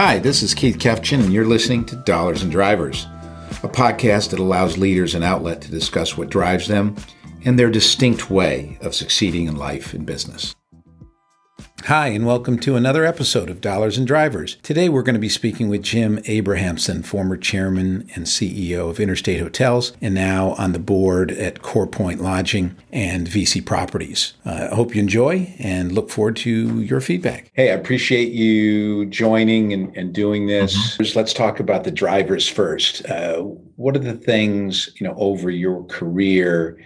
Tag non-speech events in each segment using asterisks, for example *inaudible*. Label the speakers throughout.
Speaker 1: Hi, this is Keith Kefgen, and you're listening to Dollars and Drivers, a podcast that allows leaders an outlet to discuss what drives them and their distinct way of succeeding in life and business. Hi, and welcome to another episode of Dollars and Drivers. Today we're going to be speaking with Jim Abrahamson, former chairman and CEO of Interstate Hotels, and now on the board at CorePoint Lodging and VICI Properties. Uh, I hope you enjoy and look forward to your feedback. Hey, I appreciate you joining and, and doing this. Mm-hmm. Let's talk about the drivers first. Uh, what are the things, you know, over your career?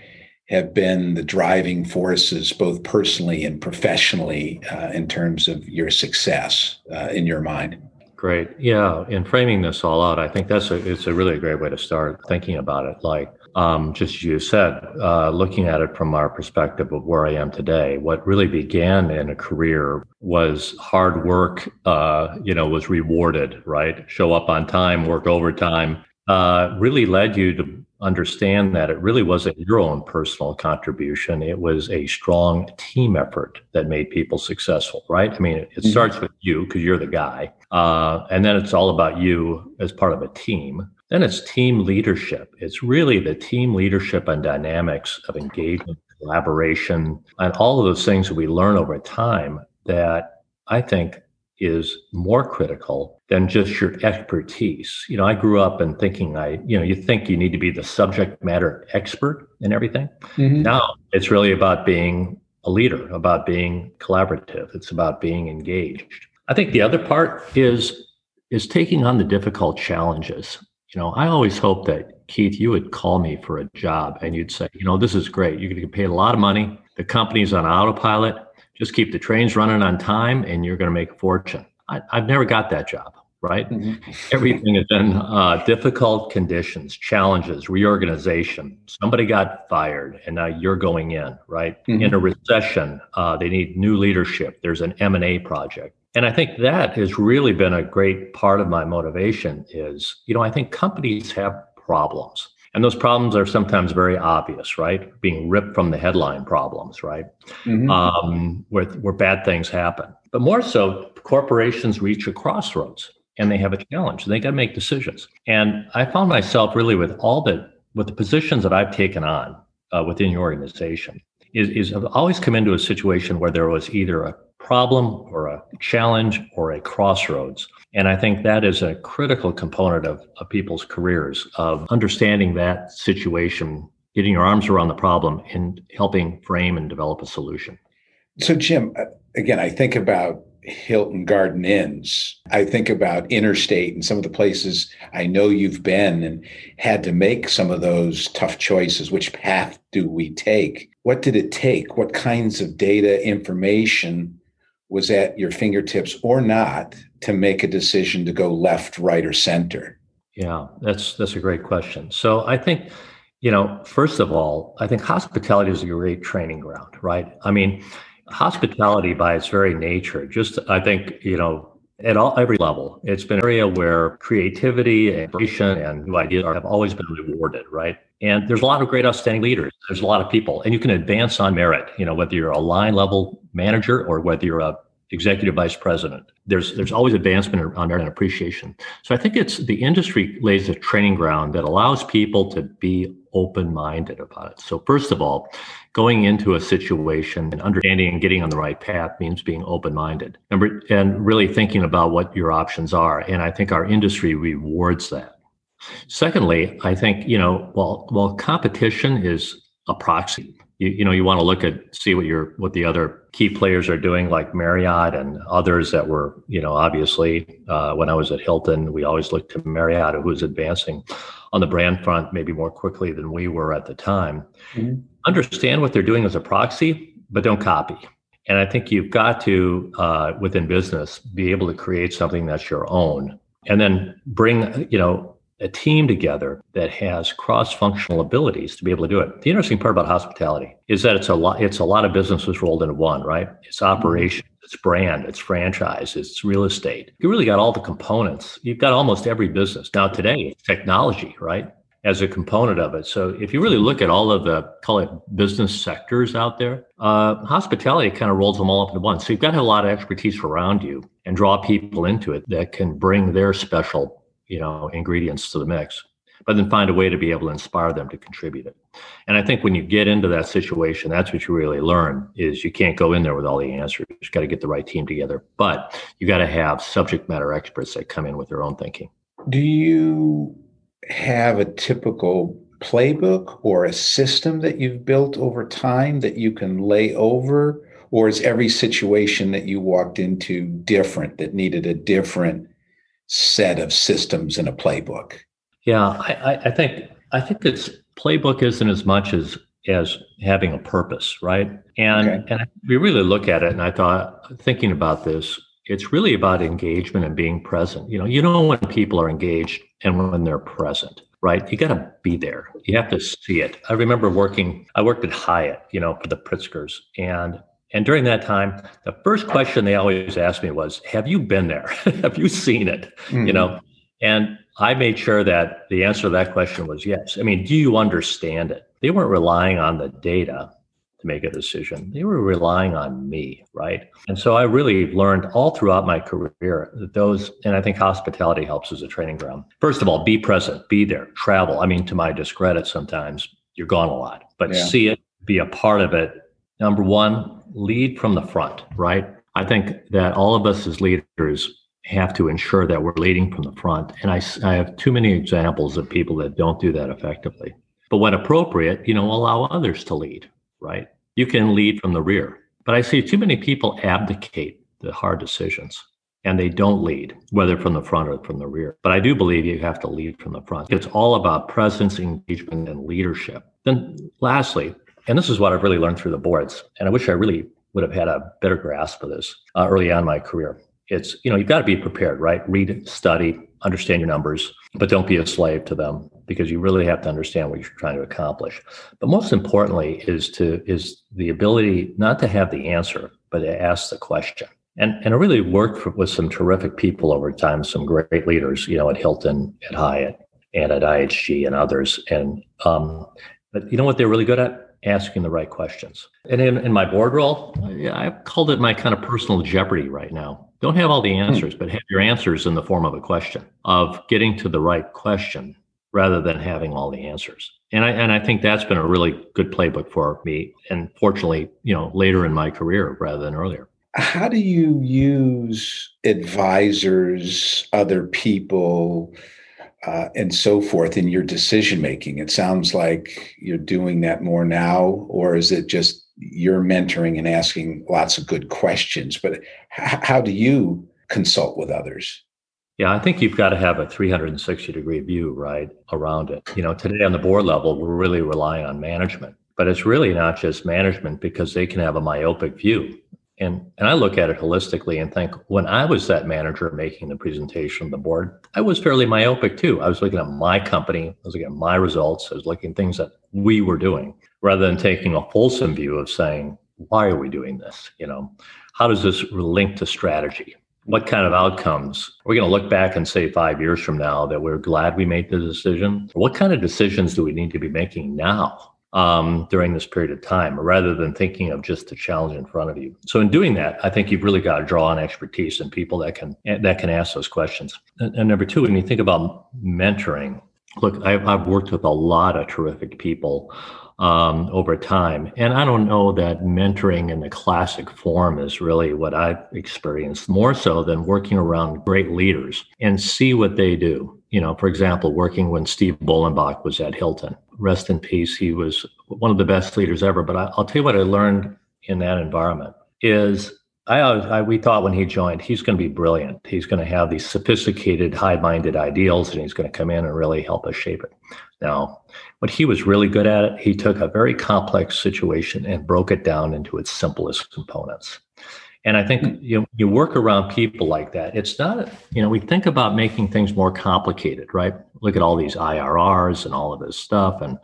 Speaker 1: Have been the driving forces, both personally and professionally, uh, in terms of your success uh, in your mind?
Speaker 2: Great. Yeah. In framing this all out, I think that's a, it's a really great way to start thinking about it. Like, um, just as you said, uh, looking at it from our perspective of where I am today, what really began in a career was hard work, uh, you know, was rewarded, right? Show up on time, work overtime, uh, really led you to understand that it really wasn't your own personal contribution. It was a strong team effort that made people successful, right? I mean, it, mm-hmm. starts with you because you're the guy. Uh, and then it's all about you as part of a team. Then it's team leadership. It's really the team leadership and dynamics of engagement, collaboration, and all of those things that we learn over time that I think is more critical than just your expertise. You know, I grew up in thinking I, you know, you think you need to be the subject matter expert in everything. Mm-hmm. Now it's really about being a leader, about being collaborative. It's about being engaged. I think the other part is is taking on the difficult challenges. You know, I always hope that Keith, you would call me for a job and you'd say, you know, this is great. You're going to get paid a lot of money. The company's on autopilot just keep the trains running on time and you're going to make a fortune. I, have never got that job, right? Mm-hmm. Everything has been uh, difficult conditions, challenges, reorganization. Somebody got fired and now you're going in, right? Mm-hmm. In a recession, uh, they need new leadership. There's an M&A project. And I think that has really been a great part of my motivation is, you know, I think companies have problems and those problems are sometimes very obvious, right? Being ripped from the headline problems, right? Mm-hmm. Um, where, where bad things happen. But more so, corporations reach a crossroads and they have a challenge. They got to make decisions. And I found myself really with all the with the positions that I've taken on uh, within your organization is, is I've always come into a situation where there was either a problem or a challenge or a crossroads. And I think that is a critical component of, of people's careers of understanding that situation, getting your arms around the problem and helping frame and develop a solution.
Speaker 1: So, Jim, uh, again, I think about Hilton Garden Inns. I think about interstate and some of the places I know you've been and had to make some of those tough choices. Which path do we take? What did it take? What kinds of data information was at your fingertips or not to make a decision to go left, right, or center?
Speaker 2: Yeah, that's that's a great question. So I think, you know, first of all, I think hospitality is a great training ground, right? I mean, hospitality by its very nature, just I think, you know, at all every level, it's been an area where creativity and innovation and new ideas are, have always been rewarded, right? And there's a lot of great outstanding leaders. There's a lot of people, and you can advance on merit. You know, whether you're a line level manager or whether you're a executive vice president. There's there's always advancement on merit and appreciation. So I think it's the industry lays a training ground that allows people to be open-minded about it. So first of all, going into a situation and understanding and getting on the right path means being open-minded. Number and really thinking about what your options are. And I think our industry rewards that. Secondly, I think, you know, while while competition is a proxy you, you know you want to look at see what your what the other key players are doing like marriott and others that were you know obviously uh, when i was at hilton we always looked to marriott who was advancing on the brand front maybe more quickly than we were at the time. Mm-hmm. understand what they're doing as a proxy but don't copy. And i think you've got to uh, within business be able to create something that's your own. And then bring you know a team together that has cross-functional abilities to be able to do it. The interesting part about hospitality is that it's a lot it's a lot of businesses rolled into one, right? It's operation, it's brand, it's franchise, it's real estate. You really got all the components. You've got almost every business. Now today technology, right? as a component of it. So if you really look at all of the call it business sectors out there, uh, hospitality kind of rolls them all up into one. So you've got to have a lot of expertise around you and draw people into it that can bring their special, you know, ingredients to the mix, but then find a way to be able to inspire them to contribute it. And I think when you get into that situation, that's what you really learn is you can't go in there with all the answers. You've got to get the right team together, but you got to have subject matter experts that come in with their own thinking.
Speaker 1: Do you have a typical playbook or a system that you've built over time that you can lay over? Or is every situation that you walked into different that needed a different set of systems in a playbook?
Speaker 2: Yeah, I, I think I think it's playbook isn't as much as as having a purpose, right? And okay. and we really look at it, and I thought thinking about this, it's really about engagement and being present. You know, you know when people are engaged and when they're present, right? You got to be there. You have to see it. I remember working. I worked at Hyatt, you know, for the Pritzkers, and and during that time, the first question they always asked me was, "Have you been there? *laughs* have you seen it?" Mm-hmm. You know, and I made sure that the answer to that question was yes. I mean, do you understand it? They weren't relying on the data to make a decision. They were relying on me, right? And so I really learned all throughout my career that those, and I think hospitality helps as a training ground. First of all, be present, be there, travel. I mean, to my discredit, sometimes you're gone a lot, but yeah. see it, be a part of it. Number one, lead from the front, right? I think that all of us as leaders have to ensure that we're leading from the front. And I, I have too many examples of people that don't do that effectively. But when appropriate, you know, allow others to lead, right? You can lead from the rear. But I see too many people abdicate the hard decisions and they don't lead, whether from the front or from the rear. But I do believe you have to lead from the front. It's all about presence, engagement, and leadership. Then, lastly, and this is what I've really learned through the boards, and I wish I really would have had a better grasp of this uh, early on in my career. It's, you know, you've got to be prepared, right? Read, study, understand your numbers, but don't be a slave to them because you really have to understand what you're trying to accomplish. But most importantly is to is the ability not to have the answer, but to ask the question. And and I really worked for, with some terrific people over time, some great leaders, you know, at Hilton, at Hyatt, and at IHG and others. And um, but you know what they're really good at? Asking the right questions. And in, in my board role, I've called it my kind of personal jeopardy right now don't have all the hmm. answers, but have your answers in the form of a question, of getting to the right question rather than having all the answers. And I and I think that's been a really good playbook for me. And fortunately, you know, later in my career rather than earlier.
Speaker 1: How do you use advisors, other people, uh, and so forth in your decision making? It sounds like you're doing that more now, or is it just you're mentoring and asking lots of good questions, but h- how do you consult with others?
Speaker 2: Yeah, I think you've got to have a 360 degree view, right, around it. You know, today on the board level, we're really relying on management, but it's really not just management because they can have a myopic view. And, and I look at it holistically and think when I was that manager making the presentation of the board, I was fairly myopic too. I was looking at my company, I was looking at my results, I was looking at things that we were doing rather than taking a fulsome view of saying, why are we doing this? You know, how does this link to strategy? What kind of outcomes? Are We're going to look back and say five years from now that we're glad we made the decision. What kind of decisions do we need to be making now um, during this period of time, rather than thinking of just the challenge in front of you? So, in doing that, I think you've really got to draw on expertise and people that can that can ask those questions. And, and number two, when you think about mentoring, look, I've, I've worked with a lot of terrific people um, over time. And I don't know that mentoring in the classic form is really what I've experienced more so than working around great leaders and see what they do. You know, for example, working when Steve Bollenbach was at Hilton. Rest in peace. He was one of the best leaders ever. But I, I'll tell you what I learned in that environment is I, I, we thought when he joined, he's going to be brilliant. He's going to have these sophisticated, high-minded ideals, and he's going to come in and really help us shape it. Now, what he was really good at, it, he took a very complex situation and broke it down into its simplest components. And I think hmm. you you work around people like that. It's not, you know, we think about making things more complicated, right? Look at all these IRRs and all of this stuff and,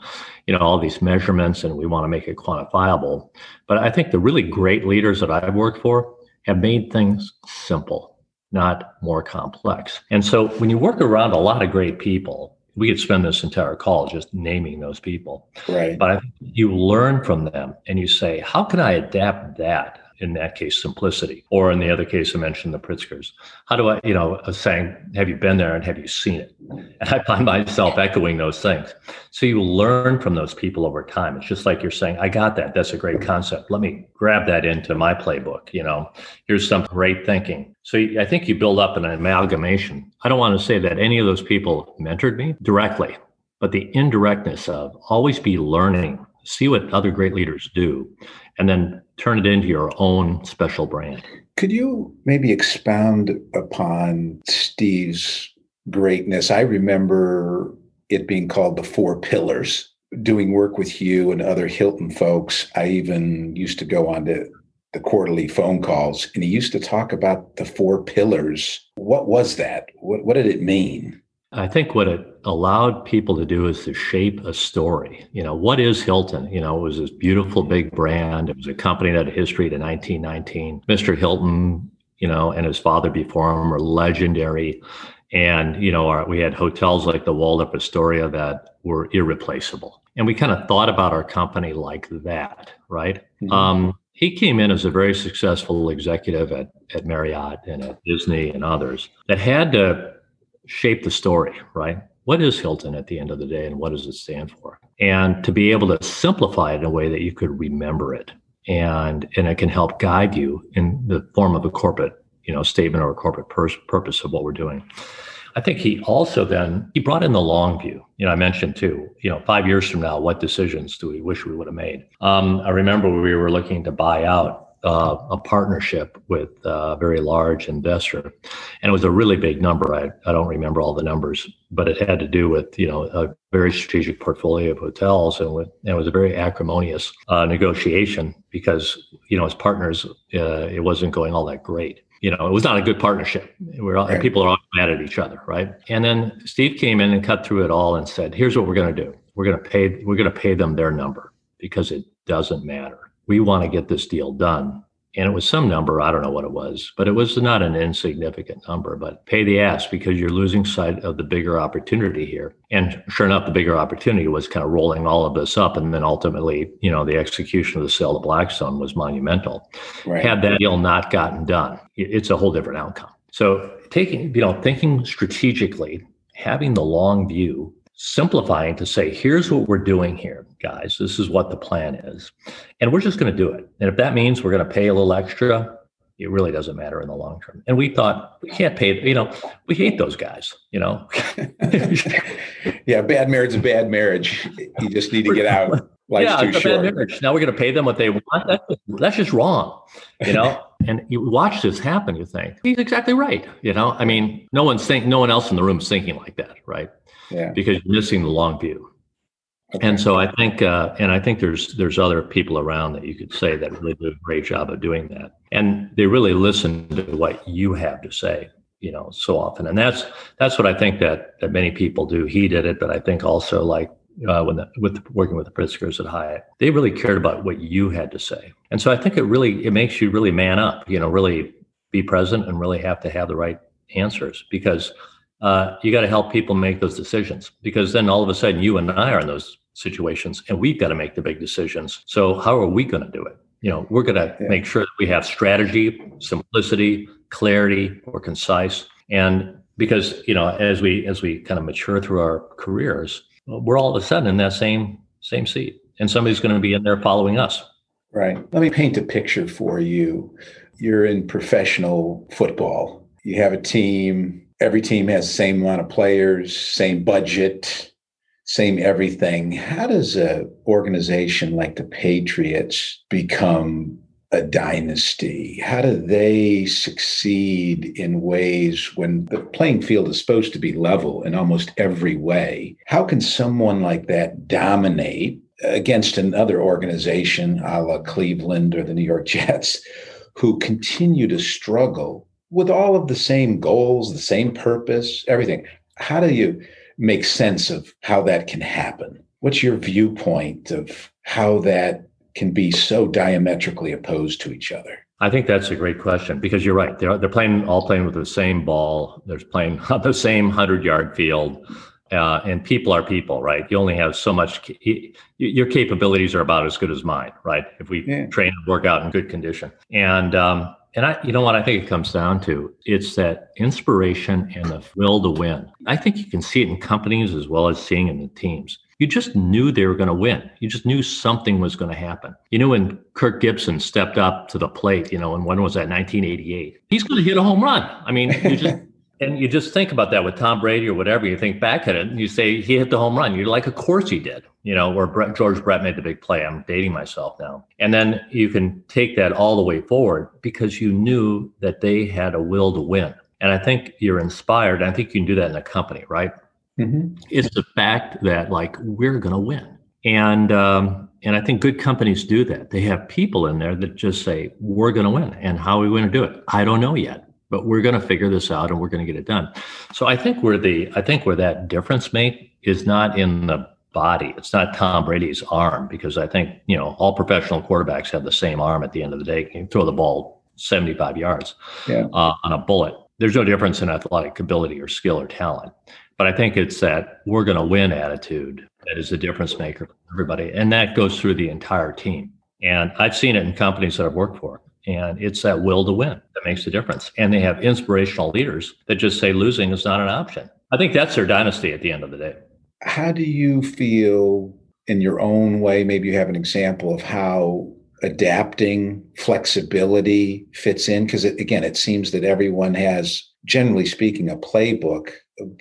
Speaker 2: you know, all these measurements and we want to make it quantifiable. But I think the really great leaders that I've worked for have made things simple, not more complex. And so when you work around a lot of great people, we could spend this entire call just naming those people.
Speaker 1: Right.
Speaker 2: But I think you learn from them and you say, how can I adapt that in that case, simplicity. Or in the other case, I mentioned the Pritzkers. How do I, you know, saying, have you been there and have you seen it? *laughs* And I find myself echoing those things. So you learn from those people over time. It's just like you're saying, I got that. That's a great concept. Let me grab that into my playbook. You know, here's some great thinking. So I think you build up an amalgamation. I don't want to say that any of those people mentored me directly, but the indirectness of always be learning see what other great leaders do, and then turn it into your own special brand.
Speaker 1: Could you maybe expound upon Steve's greatness? I remember it being called the Four Pillars. Doing work with you and other Hilton folks, I even used to go on to the quarterly phone calls, and he used to talk about the four pillars. What was that? What, what did it mean?
Speaker 2: I think what it allowed people to do is to shape a story. You know, what is Hilton? You know, it was this beautiful big brand. It was a company that had a history to 1919. Mr. Hilton, you know, and his father before him were legendary. And, you know, our, we had hotels like the Waldorf Astoria that were irreplaceable. And we kind of thought about our company like that, right? Mm-hmm. Um, he came in as a very successful executive at, at Marriott and at Disney and others that had to shape the story, right? What is Hilton at the end of the day and what does it stand for? And to be able to simplify it in a way that you could remember it and and it can help guide you in the form of a corporate, you know, statement or a corporate purpose of what we're doing. I think he also then he brought in the long view. You know, I mentioned too. You know, five years from now, what decisions do we wish we would have made? Um, I remember we were looking to buy out uh, a partnership with a very large investor, and it was a really big number. I, I don't remember all the numbers, but it had to do with you know a very strategic portfolio of hotels, and, with, and it was a very acrimonious uh, negotiation because you know as partners, uh, it wasn't going all that great. You know, it was not a good partnership. We're all, right. people are all mad at each other, right? And then Steve came in and cut through it all and said, "Here's what we're going to do. We're going to pay. We're going to pay them their number because it doesn't matter." We want to get this deal done. And it was some number, I don't know what it was, but it was not an insignificant number. But pay the ass because you're losing sight of the bigger opportunity here. And sure enough, the bigger opportunity was kind of rolling all of this up. And then ultimately, you know, the execution of the sale to Blackstone was monumental. Right. Had that deal not gotten done, it's a whole different outcome. So taking, you know, thinking strategically, having the long view simplifying to say, here's what we're doing here, guys. This is what the plan is. And we're just going to do it. And if that means we're going to pay a little extra, it really doesn't matter in the long term. And we thought we can't pay, you know, we hate those guys, you know. *laughs*
Speaker 1: yeah, bad marriage is a bad marriage. You just need to get out. Life's yeah, it's a short. bad marriage.
Speaker 2: Now we're going to pay them what they want. That's just, that's just wrong, you know. and you watch this happen. You think he's exactly right. You know, I mean, no one's think, no one else in the room is thinking like that, right?
Speaker 1: Yeah.
Speaker 2: because you're missing the long view. Okay. And so I think, uh, and I think there's there's other people around that you could say that really do a great job of doing that, and they really listen to what you have to say, you know, so often, and that's that's what I think that that many people do. He did it, but I think also like uh, when the, with working with the Pritzkers at Hyatt, they really cared about what you had to say, and so I think it really it makes you really man up, you know, really be present and really have to have the right answers because uh, you got to help people make those decisions because then all of a sudden you and I are in those situations and we've got to make the big decisions. So how are we going to do it? You know, we're going to yeah. make sure that we have strategy, simplicity, clarity, or concise. And because, you know, as we as we kind of mature through our careers, we're all of a sudden in that same same seat. And somebody's going to be in there following us.
Speaker 1: Right. Let me paint a picture for you. You're in professional football. You have a team every team has same amount of players, same budget, same everything. How does a organization like the Patriots become a dynasty? How do they succeed in ways when the playing field is supposed to be level in almost every way? How can someone like that dominate against another organization, a la Cleveland or the New York *laughs* Jets, who continue to struggle with all of the same goals, the same purpose, everything. How do you make sense of how that can happen? What's your viewpoint of how that can be so diametrically opposed to each other?
Speaker 2: I think that's a great question because you're right. They're they're playing all playing with the same ball. They're playing *laughs* on the same hundred yard field. Uh, and people are people, right? You only have so much. Your capabilities are about as good as mine, right? If we yeah. train and work out in good condition, and um, and I, you know what I think it comes down to? It's that inspiration and the will to win. I think you can see it in companies as well as seeing it in the teams. You just knew they were going to win. You just knew something was going to happen. You knew when Kirk Gibson stepped up to the plate, you know, and when was that? 1988. He's going to hit a home run. I mean, you just And you just think about that with Tom Brady or whatever. You think back at it and you say he hit the home run. You're like, of course he did. You know, or Brett, George Brett made the big play. I'm dating myself now. And then you can take that all the way forward because you knew that they had a will to win. And I think you're inspired. I think you can do that in a company, right? Mm-hmm. It's the fact that like we're going to win. And um, and I think good companies do that. They have people in there that just say we're going to win. And how are we going to do it? I don't know yet but we're going to figure this out and we're going to get it done. So I think where the I think where that difference make is not in the body. It's not Tom Brady's arm because I think you know all professional quarterbacks have the same arm at the end of the day. You can throw the ball 75 yards yeah. uh, on a bullet. There's no difference in athletic ability or skill or talent. But I think it's that we're going to win attitude that is the difference maker for everybody. And that goes through the entire team. And I've seen it in companies that I've worked for. And it's that will to win that makes the difference. And they have inspirational leaders that just say losing is not an option. I think that's their dynasty at the end of the day.
Speaker 1: How do you feel in your own way? Maybe you have an example of how adapting flexibility fits in because again it seems that everyone has generally speaking a playbook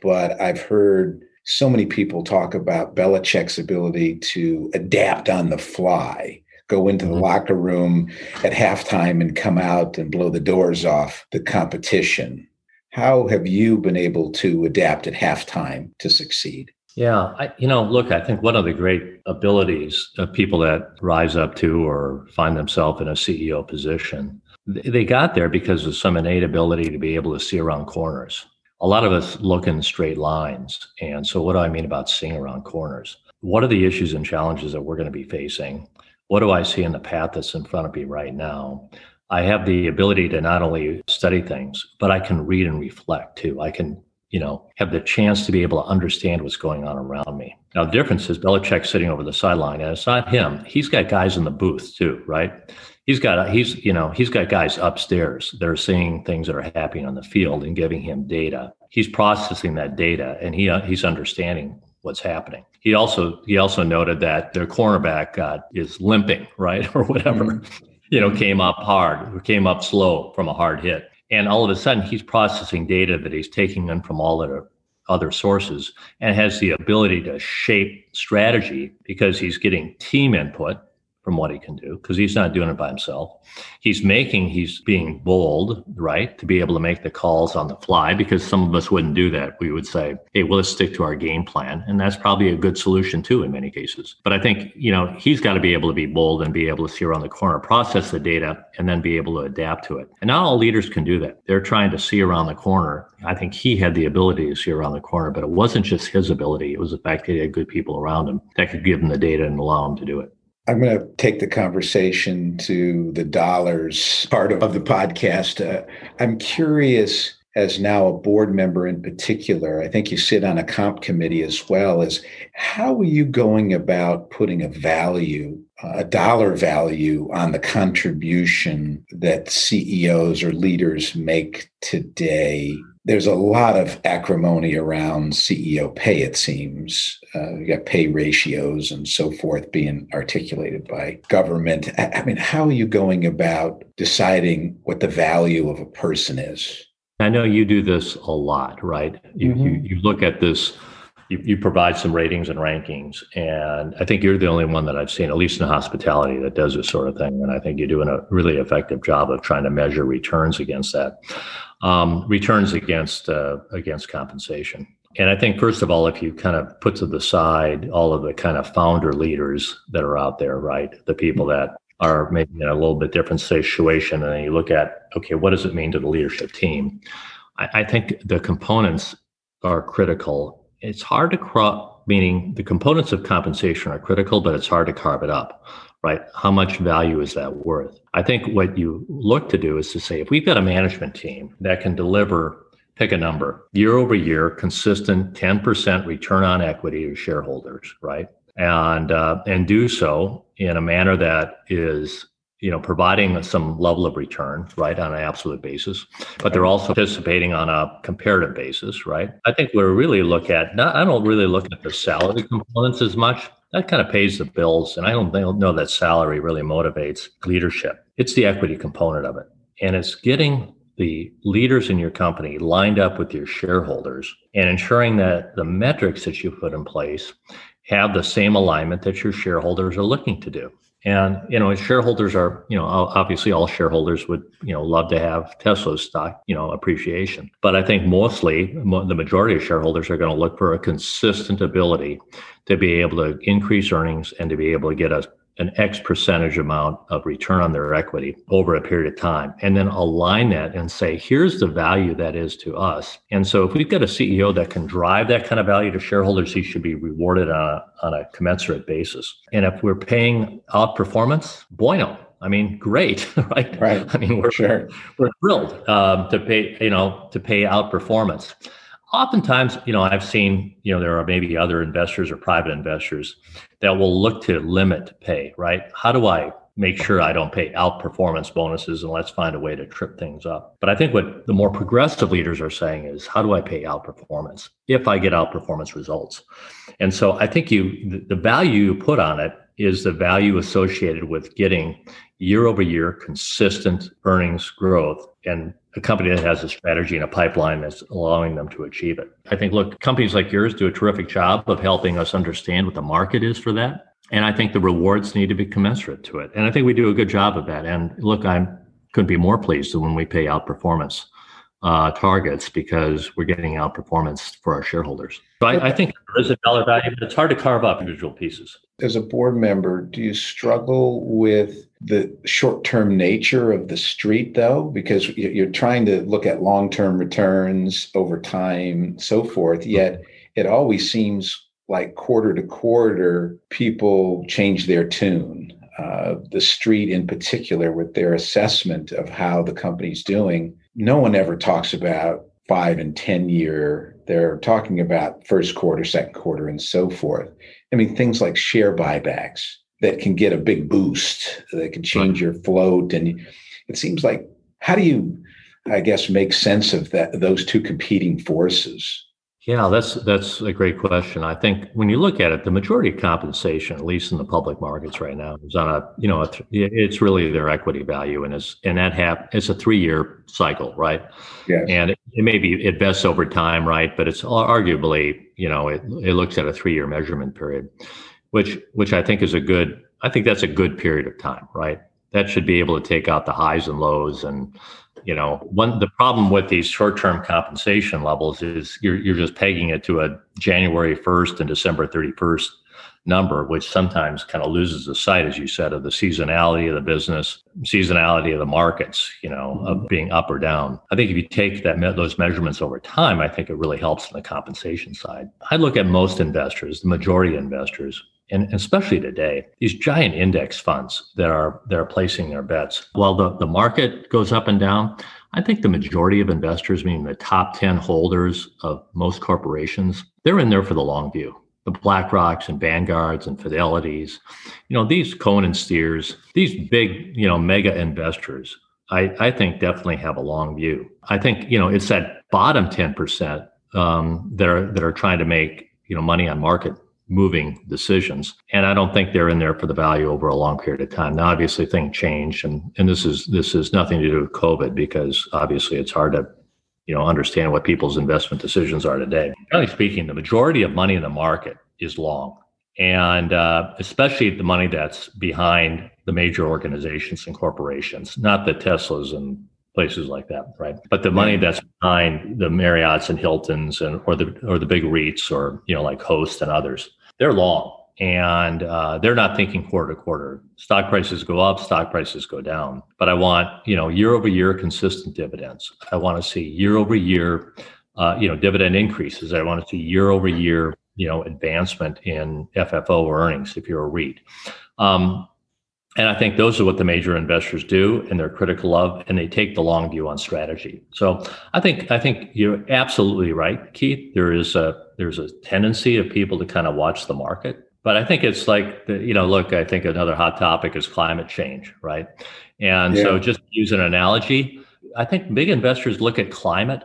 Speaker 1: but i've heard so many people talk about Belichick's ability to adapt on the fly go into the mm-hmm. locker room at halftime and come out and blow the doors off the competition. How have you been able to adapt at halftime to succeed?
Speaker 2: Yeah, I, you know, look, I think one of the great abilities of people that rise up to or find themselves in a CEO position, they got there because of some innate ability to be able to see around corners. A lot of us look in straight lines. And so, what do I mean about seeing around corners? What are the issues and challenges that we're going to be facing? What do I see in the path that's in front of me right now? I have the ability to not only study things, but I can read and reflect too. I can, you know, have the chance to be able to understand what's going on around me. Now, the difference is Belichick's sitting over the sideline, and it's not him. He's got guys in the booth too, right? He's got he's you know he's got guys upstairs that are seeing things that are happening on the field and giving him data. He's processing that data, and he uh, he's understanding what's happening. He also he also noted that their cornerback uh, is limping, right, *laughs* or whatever. Mm-hmm. You know, came up hard, or came up slow from a hard hit, and all of a sudden he's processing data that he's taking in from all the other sources and has the ability to shape strategy because he's getting team input from what he can do because he's not doing it by himself. He's making, he's being bold, right, to be able to make the calls on the fly because some of us wouldn't do that. We would say, hey, well, let's stick to our game plan. And that's probably a good solution too in many cases. But I think, you know, he's got to be able to be bold and be able to see around the corner, process the data, and then be able to adapt to it. And not all leaders can do that. They're trying to see around the corner. I think he had the ability to see around the corner, but it wasn't just his ability. It was the fact that he had good people around him that could give him the data and allow him to do it.
Speaker 1: I'm going to take the conversation to the dollars part of the podcast. Uh, I'm curious, as now a board member in particular, I think you sit on a comp committee as well, is how are you going about putting a value, a dollar value on the contribution that CEOs or leaders make today there's a lot of acrimony around CEO pay, it seems. Uh, you got pay ratios and so forth being articulated by government. I mean, how are you going about deciding what the value of a person is?
Speaker 2: I know you do this a lot, right? You, mm-hmm. you, you look at this, you, you provide some ratings and rankings. And I think you're the only one that I've seen, at least in hospitality, that does this sort of thing. And I think you're doing a really effective job of trying to measure returns against that um, returns against uh, against compensation. And I think first of all, if you kind of put to the side all of the kind of founder leaders that are out there, right, the people that are maybe in a little bit different situation, and you look at okay, what does it mean to the leadership team? I, I think the components are critical. It's hard to crop, meaning the components of compensation are critical, but it's hard to carve it up right? How much value is that worth? I think what you look to do is to say, if we've got a management team that can deliver pick a number year over year, consistent 10% return on equity to shareholders, right? And uh, and do so in a manner that is you know providing some level of return right on an absolute basis. But they're also participating on a comparative basis right? I think we really look at not i don't really look at the salary components as much. That kind of pays the bills and i don't know that salary really motivates leadership. It's the equity component of it. And it's getting the leaders in your company lined up with your shareholders and ensuring that the metrics that you put in place have the same alignment that your shareholders are looking to do. And you know, shareholders are, you know, obviously all shareholders would, you know, love to have Tesla's stock, you know, appreciation. But I think mostly the majority of shareholders are going to look for a consistent ability to be able to increase earnings and to be able to get a an X percentage amount of return on their equity over a period of time, and then align that and say, here's the value that is to us. And so, if we've got a CEO that can drive that kind of value to shareholders, he should be rewarded on a, on a commensurate basis. And if we're paying outperformance, bueno. I mean, great, *laughs* right?
Speaker 1: Right.
Speaker 2: I mean, we're
Speaker 1: sure
Speaker 2: we're thrilled um, to pay, you know, to pay outperformance oftentimes, you know, I've seen, you know, there are maybe other investors or private investors that will look to limit pay, right? How do I make sure I don't pay outperformance bonuses and let's find a way to trip things up. But I think what the more progressive leaders are saying is how do I pay outperformance if I get outperformance results? And so I think you the value you put on it is the value associated with getting year over year consistent earnings growth and a company that has a strategy and a pipeline that's allowing them to achieve it. I think, look, companies like yours do a terrific job of helping us understand what the market is for that. And I think the rewards need to be commensurate to it. And I think we do a good job of that. And look, I couldn't be more pleased when we pay out performance uh, targets because we're getting outperformance for our shareholders. So I, I, think there is a dollar value, but it's hard to carve up individual pieces.
Speaker 1: As a board member, do you struggle with the short-term nature of the street, though? Because you're trying to look at long-term returns over time, so forth. Yet it always seems like quarter to quarter, people change their tune. Uh, the street, in particular, with their assessment of how the company's doing no one ever talks about five and 10 year. They're talking about first quarter, second quarter, and so forth. I mean, things like share buybacks that can get a big boost, that can change your float. And it seems like, how do you, I guess, make sense of that, those two competing forces?
Speaker 2: Yeah, that's that's a great question. I think when you look at it, the majority of compensation, at least in the public markets right now, is on a you know a, it's really their equity value, and it's and that hap- it's a three year cycle, right?
Speaker 1: Yes.
Speaker 2: And it, it may be it vests over time, right? But it's arguably you know it it looks at a three year measurement period, which which I think is a good. I think that's a good period of time, right? That should be able to take out the highs and lows and you know one the problem with these short-term compensation levels is you're, you're just pegging it to a january 1st and december 31st number which sometimes kind of loses the sight as you said of the seasonality of the business seasonality of the markets you know of mm-hmm. being up or down i think if you take that those measurements over time i think it really helps in the compensation side i look at most investors the majority of investors and especially today, these giant index funds that are that are placing their bets. While the, the market goes up and down, I think the majority of investors, meaning the top 10 holders of most corporations, they're in there for the long view. The BlackRocks and Vanguards and Fidelities, you know, these Cohen and Steers, these big, you know, mega investors, I, I think definitely have a long view. I think, you know, it's that bottom 10% um, that are that are trying to make, you know, money on market moving decisions. And I don't think they're in there for the value over a long period of time. Now, obviously things change and, and this is this is nothing to do with COVID because obviously it's hard to, you know, understand what people's investment decisions are today. Generally speaking, the majority of money in the market is long. And uh, especially the money that's behind the major organizations and corporations, not the Teslas and places like that, right? But the money that's behind the Marriotts and Hiltons and or the or the big REITs or you know like Host and others, they're long and uh, they're not thinking quarter to quarter. Stock prices go up, stock prices go down. But I want you know year over year consistent dividends. I want to see year over year, uh, you know, dividend increases. I want to see year over year, you know, advancement in FFO earnings if you're a REIT. Um, And I think those are what the major investors do, and they're critical of, and they take the long view on strategy. So I think I think you're absolutely right, Keith. There is a there's a tendency of people to kind of watch the market, but I think it's like the, you know, look. I think another hot topic is climate change, right? And yeah. so just use an analogy. I think big investors look at climate.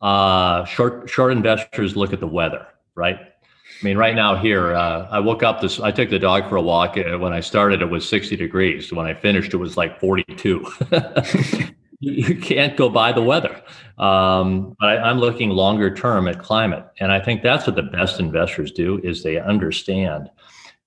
Speaker 2: Uh, short short investors look at the weather, right? I mean, right now here, uh, I woke up this. I took the dog for a walk. When I started, it was 60 degrees. When I finished, it was like 42. *laughs* you can't go by the weather. Um, but I, I'm looking longer term at climate, and I think that's what the best investors do: is they understand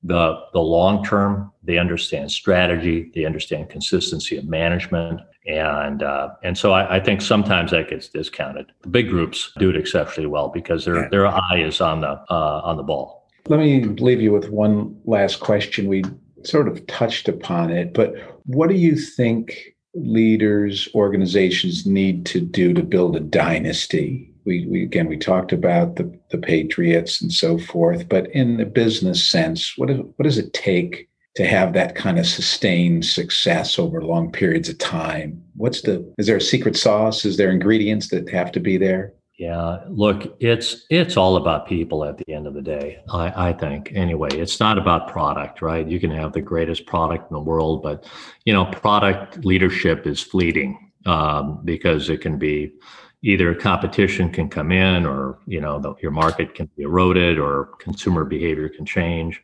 Speaker 2: the the long term. They understand strategy. They understand consistency of management, and uh, and so I, I, think sometimes that gets discounted. The big groups do it exceptionally well because their their eye is on the uh, on the ball.
Speaker 1: Let me leave you with one last question. We sort of touched upon it, but what do you think leaders, organizations need to do to build a dynasty? We, we again we talked about the the patriots and so forth, but in the business sense, what is, what does it take to have that kind of sustained success over long periods of time? What's the is there a secret sauce? Is there ingredients that have to be there?
Speaker 2: Yeah, look, it's it's all about people at the end of the day. I, I think anyway. It's not about product, right? You can have the greatest product in the world, but you know, product leadership is fleeting um, because it can be either competition can come in, or you know, the, your market can be eroded, or consumer behavior can change.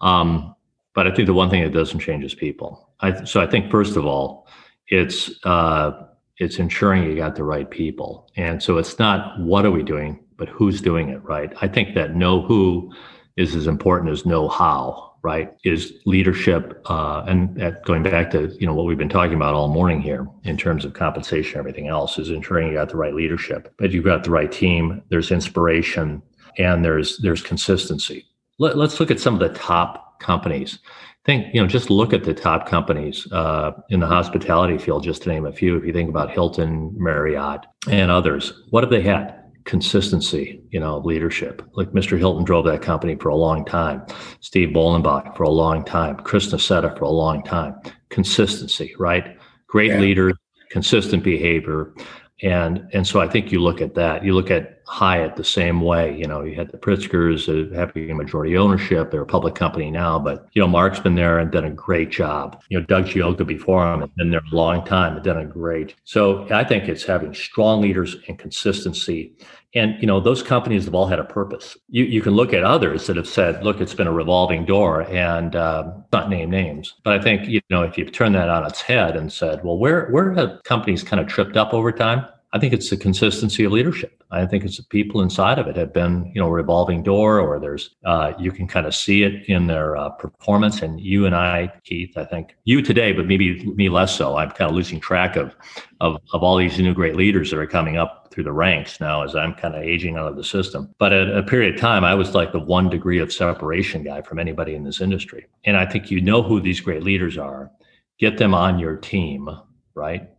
Speaker 2: Um, but I think the one thing that doesn't change is people. I, so I think first of all, it's uh, it's ensuring you got the right people, and so it's not what are we doing, but who's doing it right. I think that know who is as important as know how. Right is leadership, uh, and at, going back to you know what we've been talking about all morning here in terms of compensation, everything else is ensuring you got the right leadership, but you've got the right team. There's inspiration, and there's there's consistency. Let, let's look at some of the top companies. Think, you know, just look at the top companies uh, in the hospitality field, just to name a few. If you think about Hilton, Marriott, and others, what have they had? Consistency, you know, leadership. Like Mr. Hilton drove that company for a long time, Steve Bollenbach for a long time, Chris Nassetta for a long time. Consistency, right? Great yeah. leaders, consistent behavior. And and so I think you look at that. You look at Hyatt the same way. You know, you had the Pritzkers uh, having majority ownership. They're a public company now, but you know, Mark's been there and done a great job. You know, Doug Geoga before him has been there a long time and done a great. So I think it's having strong leaders and consistency. And you know, those companies have all had a purpose. You you can look at others that have said, look, it's been a revolving door, and uh, not name names. But I think you know, if you turn that on its head and said, well, where where have companies kind of tripped up over time? I think it's the consistency of leadership. I think it's the people inside of it have been, you know, revolving door, or there's uh, you can kind of see it in their uh, performance. And you and I, Keith, I think you today, but maybe me less so. I'm kind of losing track of of of all these new great leaders that are coming up through the ranks now as I'm kind of aging out of the system. But at a period of time, I was like the one degree of separation guy from anybody in this industry. And I think you know who these great leaders are. Get them on your team, right?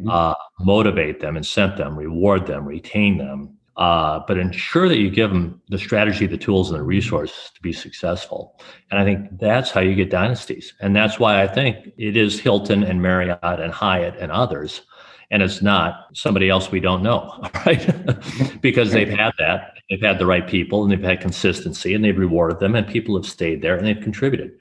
Speaker 2: Mm-hmm. uh, motivate them, incent them, reward them, retain them, uh, but ensure that you give them the strategy, the tools, and the resources to be successful. And I think that's how you get dynasties. And that's why I think it is Hilton and Marriott and Hyatt and others. And it's not somebody else we don't know, *laughs* right? because they've had that, they've had the right people, and they've had consistency, and they've rewarded them, and people have stayed there and they've contributed.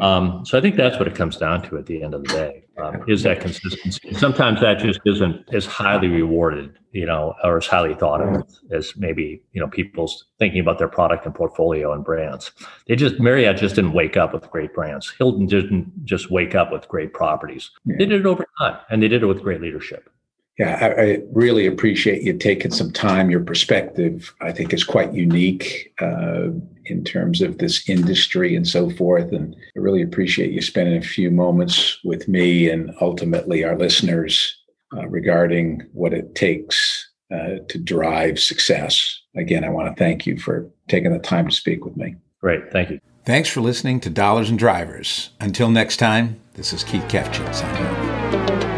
Speaker 2: Um, so I think that's what it comes down to at the end of the day um, is that consistency. Sometimes that just isn't as highly rewarded, you know, or as highly thought of as maybe you know people's thinking about their product and portfolio and brands. They just Marriott just didn't wake up with great brands. Hilton didn't just wake up with great properties. Yeah. They did it over time, and they did it with great leadership.
Speaker 1: Yeah, I, I, really appreciate you taking some time. Your perspective, I think, is quite unique uh, in terms of this industry and so forth. And I really appreciate you spending a few moments with me and ultimately our listeners uh, regarding what it takes uh, to drive success. Again, I want to thank you for taking the time to speak with me.
Speaker 2: Great. Thank you.
Speaker 1: Thanks for listening to Dollars and Drivers. Until next time, this is Keith Kefgen signing off.